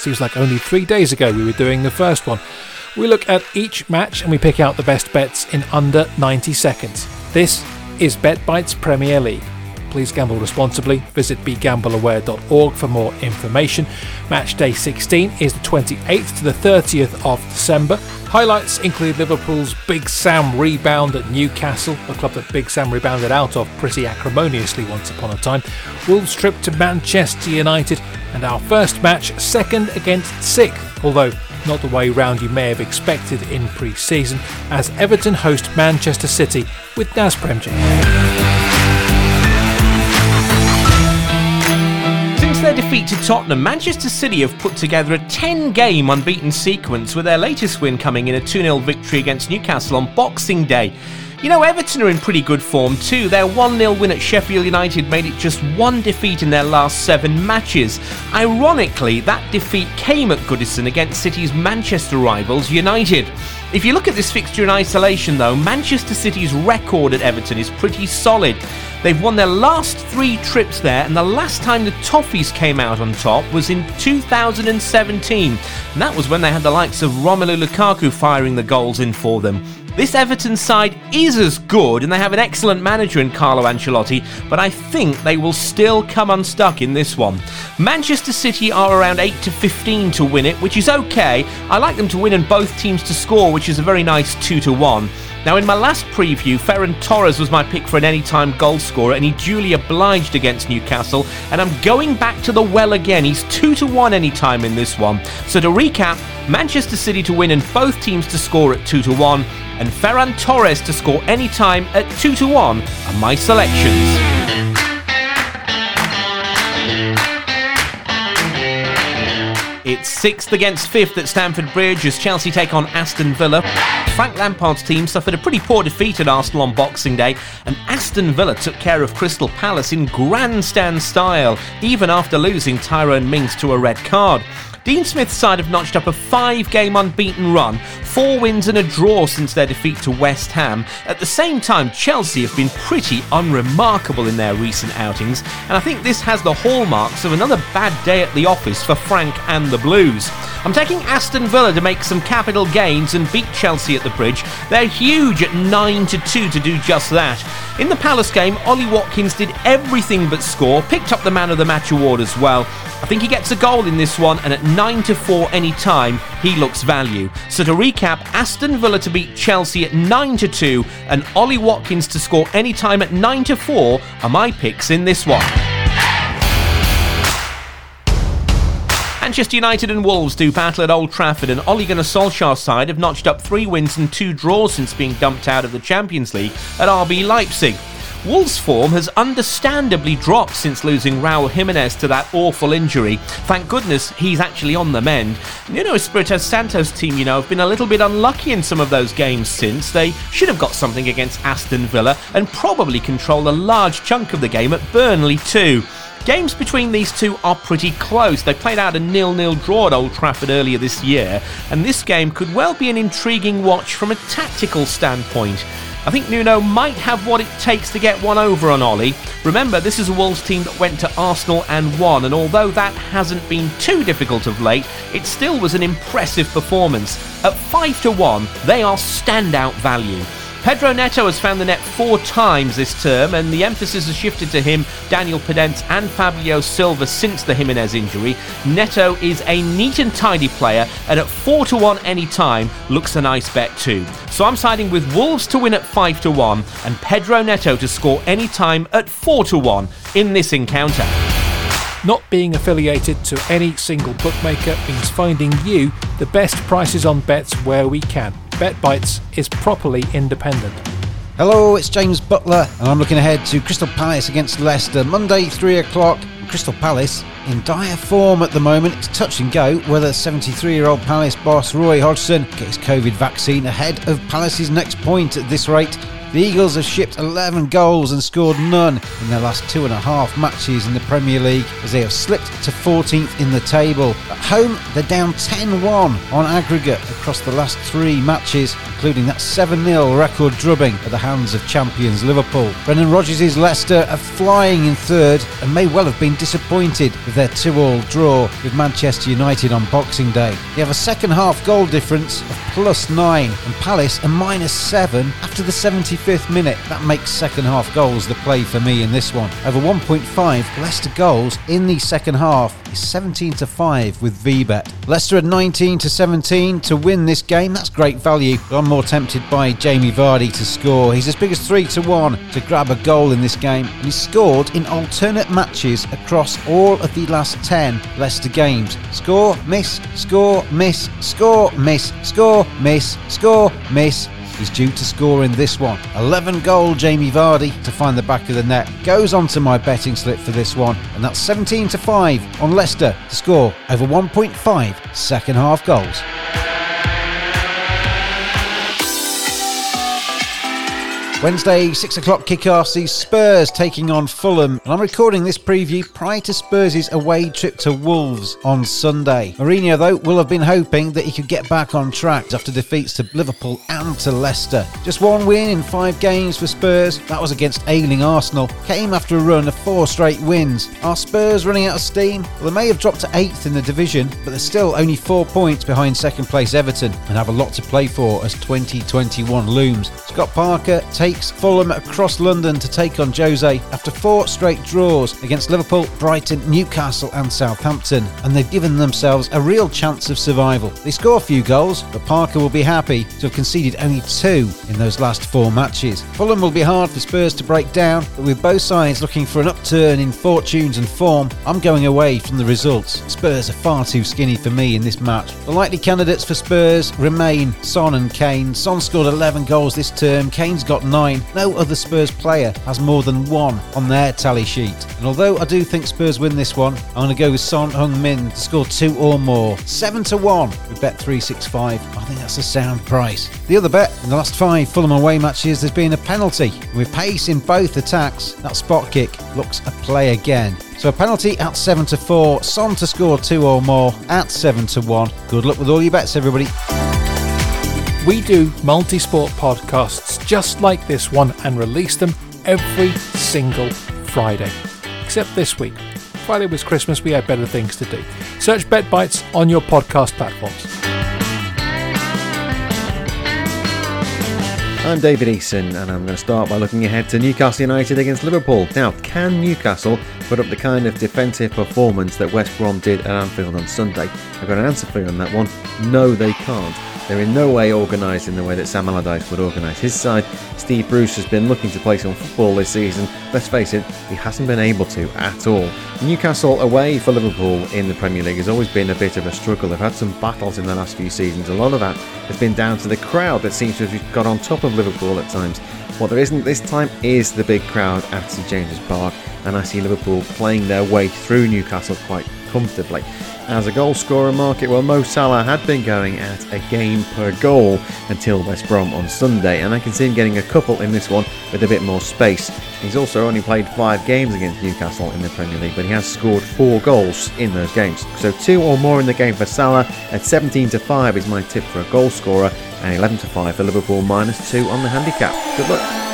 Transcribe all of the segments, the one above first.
Seems like only three days ago we were doing the first one. We look at each match and we pick out the best bets in under 90 seconds. This is Bet Bites Premier League. Please gamble responsibly. Visit begambleaware.org for more information. Match day 16 is the 28th to the 30th of December. Highlights include Liverpool's Big Sam rebound at Newcastle, a club that Big Sam rebounded out of pretty acrimoniously once upon a time. Wolves trip to Manchester United, and our first match, second against sixth, although not the way round you may have expected in pre season, as Everton host Manchester City with Naz Premji. Since their defeat to Tottenham, Manchester City have put together a 10 game unbeaten sequence, with their latest win coming in a 2 0 victory against Newcastle on Boxing Day. You know, Everton are in pretty good form too. Their 1 0 win at Sheffield United made it just one defeat in their last seven matches. Ironically, that defeat came at Goodison against City's Manchester rivals, United. If you look at this fixture in isolation, though, Manchester City's record at Everton is pretty solid. They've won their last three trips there, and the last time the Toffees came out on top was in 2017. And that was when they had the likes of Romelu Lukaku firing the goals in for them. This Everton side is as good, and they have an excellent manager in Carlo Ancelotti, but I think they will still come unstuck in this one. Manchester City are around 8 to 15 to win it, which is okay. I like them to win and both teams to score, which is a very nice 2 to 1. Now, in my last preview, Ferran Torres was my pick for an anytime goal scorer, and he duly obliged against Newcastle. And I'm going back to the well again. He's 2 to 1 anytime in this one. So, to recap, Manchester City to win and both teams to score at 2 to 1, and Ferran Torres to score anytime at 2 to 1 are my selections. It's sixth against fifth at Stamford Bridge as Chelsea take on Aston Villa. Frank Lampard's team suffered a pretty poor defeat at Arsenal on Boxing Day, and Aston Villa took care of Crystal Palace in grandstand style, even after losing Tyrone Mings to a red card. Dean Smith's side have notched up a five game unbeaten run, four wins and a draw since their defeat to West Ham. At the same time, Chelsea have been pretty unremarkable in their recent outings, and I think this has the hallmarks of another bad day at the office for Frank and the Blues. I'm taking Aston Villa to make some capital gains and beat Chelsea at the bridge. They're huge at 9 to 2 to do just that. In the Palace game, Ollie Watkins did everything but score, picked up the man of the match award as well. I think he gets a goal in this one, and at 9 to 4 any time, he looks value. So to recap, Aston Villa to beat Chelsea at 9 to 2, and Ollie Watkins to score any time at 9 to 4 are my picks in this one. Manchester United and Wolves do battle at Old Trafford, and Ole Gunnar Solskjaer's side have notched up three wins and two draws since being dumped out of the Champions League at RB Leipzig. Wolves' form has understandably dropped since losing Raul Jimenez to that awful injury. Thank goodness he's actually on the mend. Nuno Espirito Santos' team, you know, have been a little bit unlucky in some of those games since. They should have got something against Aston Villa and probably controlled a large chunk of the game at Burnley too. Games between these two are pretty close. They played out a nil-nil draw at Old Trafford earlier this year, and this game could well be an intriguing watch from a tactical standpoint. I think Nuno might have what it takes to get one over on Ollie. Remember, this is a Wolves team that went to Arsenal and won, and although that hasn't been too difficult of late, it still was an impressive performance. At 5 to 1, they are standout value. Pedro Neto has found the net four times this term, and the emphasis has shifted to him, Daniel Podence, and Fabio Silva since the Jimenez injury. Neto is a neat and tidy player, and at 4 to 1 any time looks a nice bet too. So I'm siding with Wolves to win at 5 to 1 and Pedro Neto to score any time at 4 to 1 in this encounter. Not being affiliated to any single bookmaker means finding you the best prices on bets where we can. BetBites is properly independent. Hello, it's James Butler, and I'm looking ahead to Crystal Palace against Leicester Monday, 3 o'clock. Crystal Palace in dire form at the moment. It's touch and go whether 73 year old Palace boss Roy Hodgson gets COVID vaccine ahead of Palace's next point at this rate. The Eagles have shipped 11 goals and scored none in their last two and a half matches in the Premier League as they have slipped to 14th in the table. At home, they're down 10 1 on aggregate across the last three matches, including that 7 0 record drubbing at the hands of champions Liverpool. Brendan Rodgers' Leicester are flying in third and may well have been disappointed with their 2 all draw with Manchester United on Boxing Day. They have a second half goal difference of plus 9 and Palace a minus 7 after the 70 55th minute. That makes second half goals the play for me in this one. Over 1.5 Leicester goals in the second half is 17 to 5 with VBet. Leicester at 19 to 17 to win this game. That's great value. But I'm more tempted by Jamie Vardy to score. He's as big as 3 to 1 to grab a goal in this game. And he's scored in alternate matches across all of the last 10 Leicester games. Score, miss, score, miss, score, miss, score, miss, score, miss is due to score in this one. 11 goal Jamie Vardy to find the back of the net. Goes on to my betting slip for this one, and that's 17 to 5 on Leicester to score over 1.5 second half goals. Wednesday, 6 o'clock kickoff sees Spurs taking on Fulham, and I'm recording this preview prior to Spurs' away trip to Wolves on Sunday. Mourinho, though, will have been hoping that he could get back on track after defeats to Liverpool and to Leicester. Just one win in five games for Spurs, that was against ailing Arsenal, came after a run of four straight wins. Are Spurs running out of steam? Well, they may have dropped to 8th in the division, but they're still only four points behind second place Everton and have a lot to play for as 2021 looms. Scott Parker takes takes Fulham across London to take on Jose after four straight draws against Liverpool, Brighton, Newcastle, and Southampton, and they've given themselves a real chance of survival. They score a few goals, but Parker will be happy to have conceded only two in those last four matches. Fulham will be hard for Spurs to break down, but with both sides looking for an upturn in fortunes and form, I'm going away from the results. Spurs are far too skinny for me in this match. The likely candidates for Spurs remain Son and Kane. Son scored 11 goals this term, Kane's got 9 nine, no other Spurs player has more than one on their tally sheet. And although I do think Spurs win this one, I'm going to go with Son Heung-min to score two or more. Seven to one with Bet365. I think that's a sound price. The other bet in the last five Fulham away matches, there's been a penalty. With pace in both attacks, that spot kick looks a play again. So a penalty at 7 to 4, Son to score 2 or more at 7 to 1. Good luck with all your bets, everybody. We do multi sport podcasts just like this one and release them every single Friday. Except this week. Friday was Christmas, we had better things to do. Search Bet Bites on your podcast platforms. I'm David Eason, and I'm going to start by looking ahead to Newcastle United against Liverpool. Now, can Newcastle put up the kind of defensive performance that West Brom did at Anfield on Sunday? I've got an answer for you on that one. No, they can't. They're in no way organised in the way that Sam Allardyce would organise his side. Steve Bruce has been looking to play some football this season. Let's face it, he hasn't been able to at all. Newcastle away for Liverpool in the Premier League has always been a bit of a struggle. They've had some battles in the last few seasons. A lot of that has been down to the crowd that seems to have got on top of Liverpool at times. What there isn't this time is the big crowd at St James's Park, and I see Liverpool playing their way through Newcastle quite comfortably. As a goal scorer market, well, Mo Salah had been going at a game per goal until West Brom on Sunday, and I can see him getting a couple in this one with a bit more space. He's also only played five games against Newcastle in the Premier League, but he has scored four goals in those games. So two or more in the game for Salah at 17 to 5 is my tip for a goal scorer, and 11 to 5 for Liverpool minus 2 on the handicap. Good luck.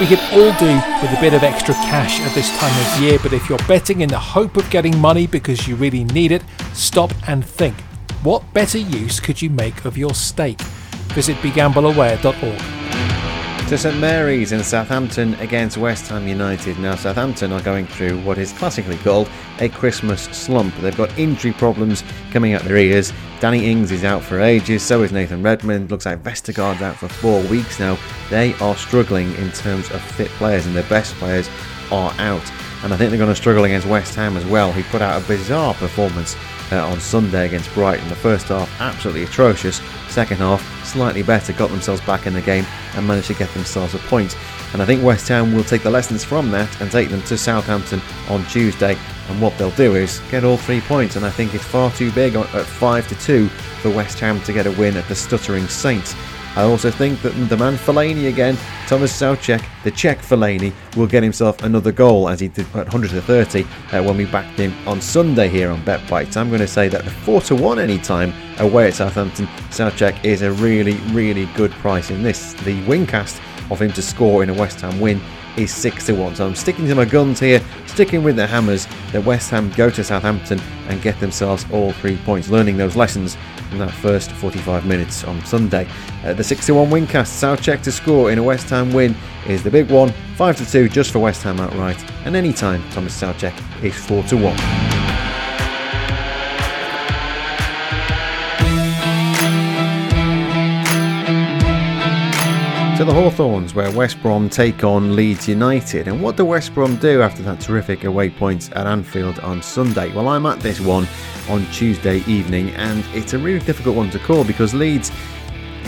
We could all do with a bit of extra cash at this time of year, but if you're betting in the hope of getting money because you really need it, stop and think. What better use could you make of your stake? Visit begambleaware.org to St Mary's in Southampton against West Ham United. Now, Southampton are going through what is classically called a Christmas slump. They've got injury problems coming out their ears. Danny Ings is out for ages, so is Nathan Redmond. Looks like Vestergaard's out for four weeks now. They are struggling in terms of fit players, and their best players are out. And I think they're going to struggle against West Ham as well, who put out a bizarre performance uh, on Sunday against Brighton. The first half, absolutely atrocious. Second half, slightly better, got themselves back in the game and managed to get themselves a point. And I think West Ham will take the lessons from that and take them to Southampton on Tuesday. And what they'll do is get all three points. And I think it's far too big at 5 to 2 for West Ham to get a win at the Stuttering Saints. I also think that the man Fellaini again, Thomas Soucek, the Czech Fellaini, will get himself another goal as he did at 130 uh, when we backed him on Sunday here on Bet Bites. I'm going to say that the 4 to 1 anytime away at Southampton, Soucek is a really, really good price in this. The wincast of him to score in a West Ham win is 6 to 1. So I'm sticking to my guns here, sticking with the hammers that West Ham go to Southampton and get themselves all three points, learning those lessons in that first 45 minutes on Sunday. Uh, the 61 wincast Soucek to score in a West Ham win is the big one, 5 to 2 just for West Ham outright, and anytime Thomas Soucek is 4 to 1. To the Hawthorns, where West Brom take on Leeds United. And what do West Brom do after that terrific away points at Anfield on Sunday? Well, I'm at this one on Tuesday evening, and it's a really difficult one to call because Leeds,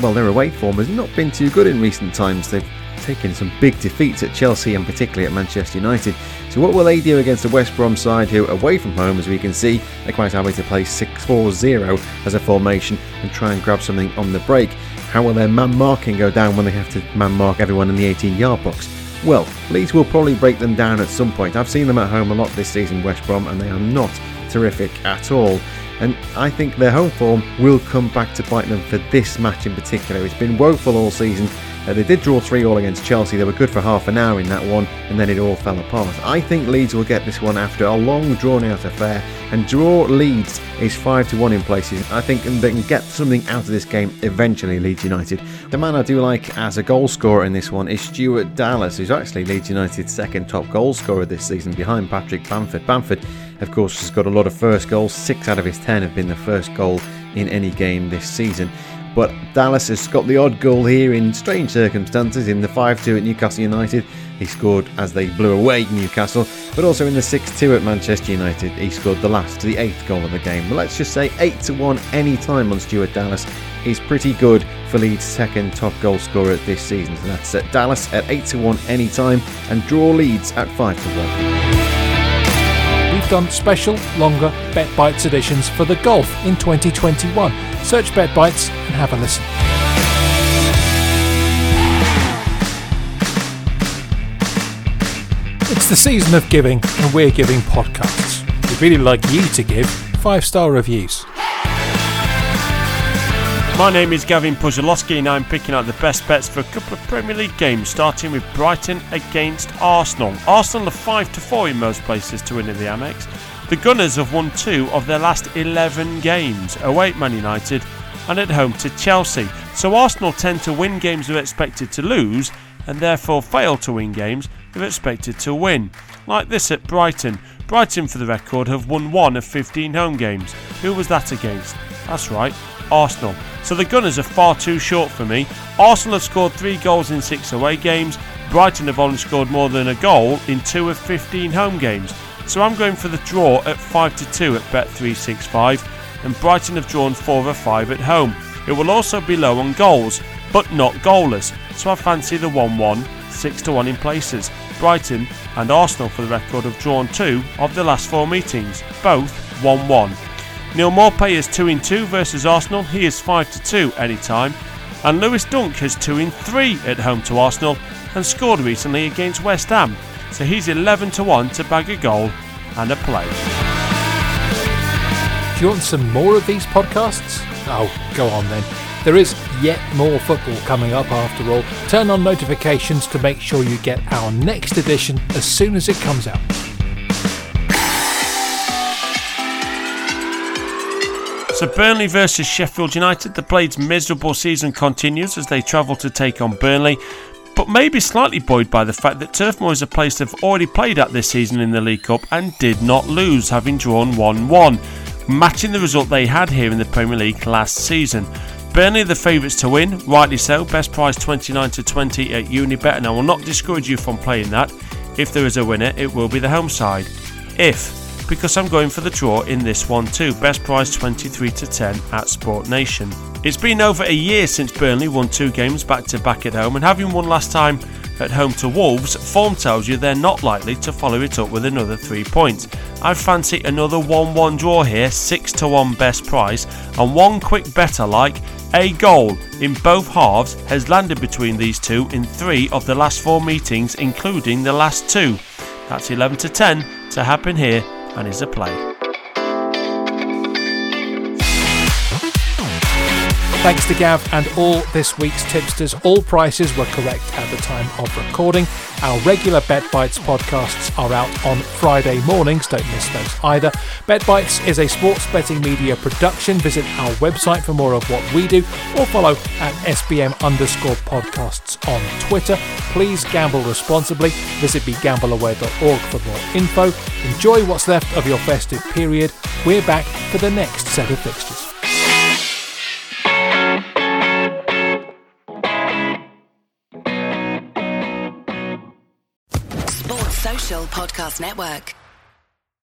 well, their away form has not been too good in recent times. They've taken some big defeats at Chelsea and particularly at Manchester United. So, what will they do against the West Brom side who, away from home, as we can see, are quite happy to play 6 4 0 as a formation and try and grab something on the break? How will their man marking go down when they have to man mark everyone in the 18 yard box? Well, Leeds will probably break them down at some point. I've seen them at home a lot this season, West Brom, and they are not terrific at all. And I think their home form will come back to bite them for this match in particular. It's been woeful all season, uh, they did draw 3 all against Chelsea. They were good for half an hour in that one, and then it all fell apart. I think Leeds will get this one after a long, drawn out affair, and draw Leeds is 5 to 1 in places. I think they can get something out of this game eventually, Leeds United. The man I do like as a goal scorer in this one is Stuart Dallas, who's actually Leeds United's second top goal scorer this season behind Patrick Bamford. Bamford, of course, has got a lot of first goals. Six out of his ten have been the first goal in any game this season. But Dallas has got the odd goal here in strange circumstances in the 5 2 at Newcastle United. He scored as they blew away Newcastle, but also in the 6 2 at Manchester United. He scored the last, the eighth goal of the game. But let's just say 8 to 1 any time on Stuart Dallas is pretty good for Leeds' second top goal scorer this season. So that's at Dallas at 8 to 1 any time and draw Leeds at 5 to 1. We've done special, longer Bet Bites editions for the golf in 2021 Search Bet Bites and have a listen. It's the season of giving, and we're giving podcasts. We'd really like you to give five star reviews. My name is Gavin Pujalowski, and I'm picking out the best bets for a couple of Premier League games, starting with Brighton against Arsenal. Arsenal are 5 to 4 in most places to win at the Amex. The Gunners have won two of their last 11 games, away at Man United and at home to Chelsea. So Arsenal tend to win games they're expected to lose and therefore fail to win games they're expected to win. Like this at Brighton. Brighton, for the record, have won one of 15 home games. Who was that against? That's right, Arsenal. So the Gunners are far too short for me. Arsenal have scored three goals in six away games. Brighton have only scored more than a goal in two of 15 home games. So I'm going for the draw at 5 to 2 at Bet365 and Brighton have drawn 4 of 5 at home. It will also be low on goals, but not goalless, so I fancy the 1 1, 6 to 1 in places. Brighton and Arsenal, for the record, have drawn 2 of the last 4 meetings, both 1 1. Neal Maupay is 2 in 2 versus Arsenal, he is 5 to 2 anytime. And Lewis Dunk has 2 in 3 at home to Arsenal and scored recently against West Ham, so he's 11 to 1 to bag a goal and a play. Do you want some more of these podcasts? Oh, go on then. There is yet more football coming up after all. Turn on notifications to make sure you get our next edition as soon as it comes out. So Burnley versus Sheffield United, the Blades' miserable season continues as they travel to take on Burnley, but maybe slightly buoyed by the fact that Turf Moor is a place they've already played at this season in the League Cup and did not lose, having drawn 1 1, matching the result they had here in the Premier League last season. Burnley the favourites to win, rightly so, best price 29 to 20 at Unibet, and I will not discourage you from playing that. If there is a winner, it will be the home side. If because I'm going for the draw in this one too. Best price 23 to 10 at Sport Nation. It's been over a year since Burnley won two games back to back at home, and having won last time at home to Wolves, form tells you they're not likely to follow it up with another three points. I fancy another 1 1 draw here, 6 to 1 best price, and one quick better like a goal in both halves has landed between these two in three of the last four meetings, including the last two. That's 11 to 10 to happen here and is a play. Thanks to Gav and all this week's tipsters. All prices were correct at the time of recording. Our regular Bet Bites podcasts are out on Friday mornings. Don't miss those either. Bet Bites is a sports betting media production. Visit our website for more of what we do or follow at SBM underscore podcasts on Twitter. Please gamble responsibly. Visit begambleaware.org for more info. Enjoy what's left of your festive period. We're back for the next set of fixtures. Podcast Network.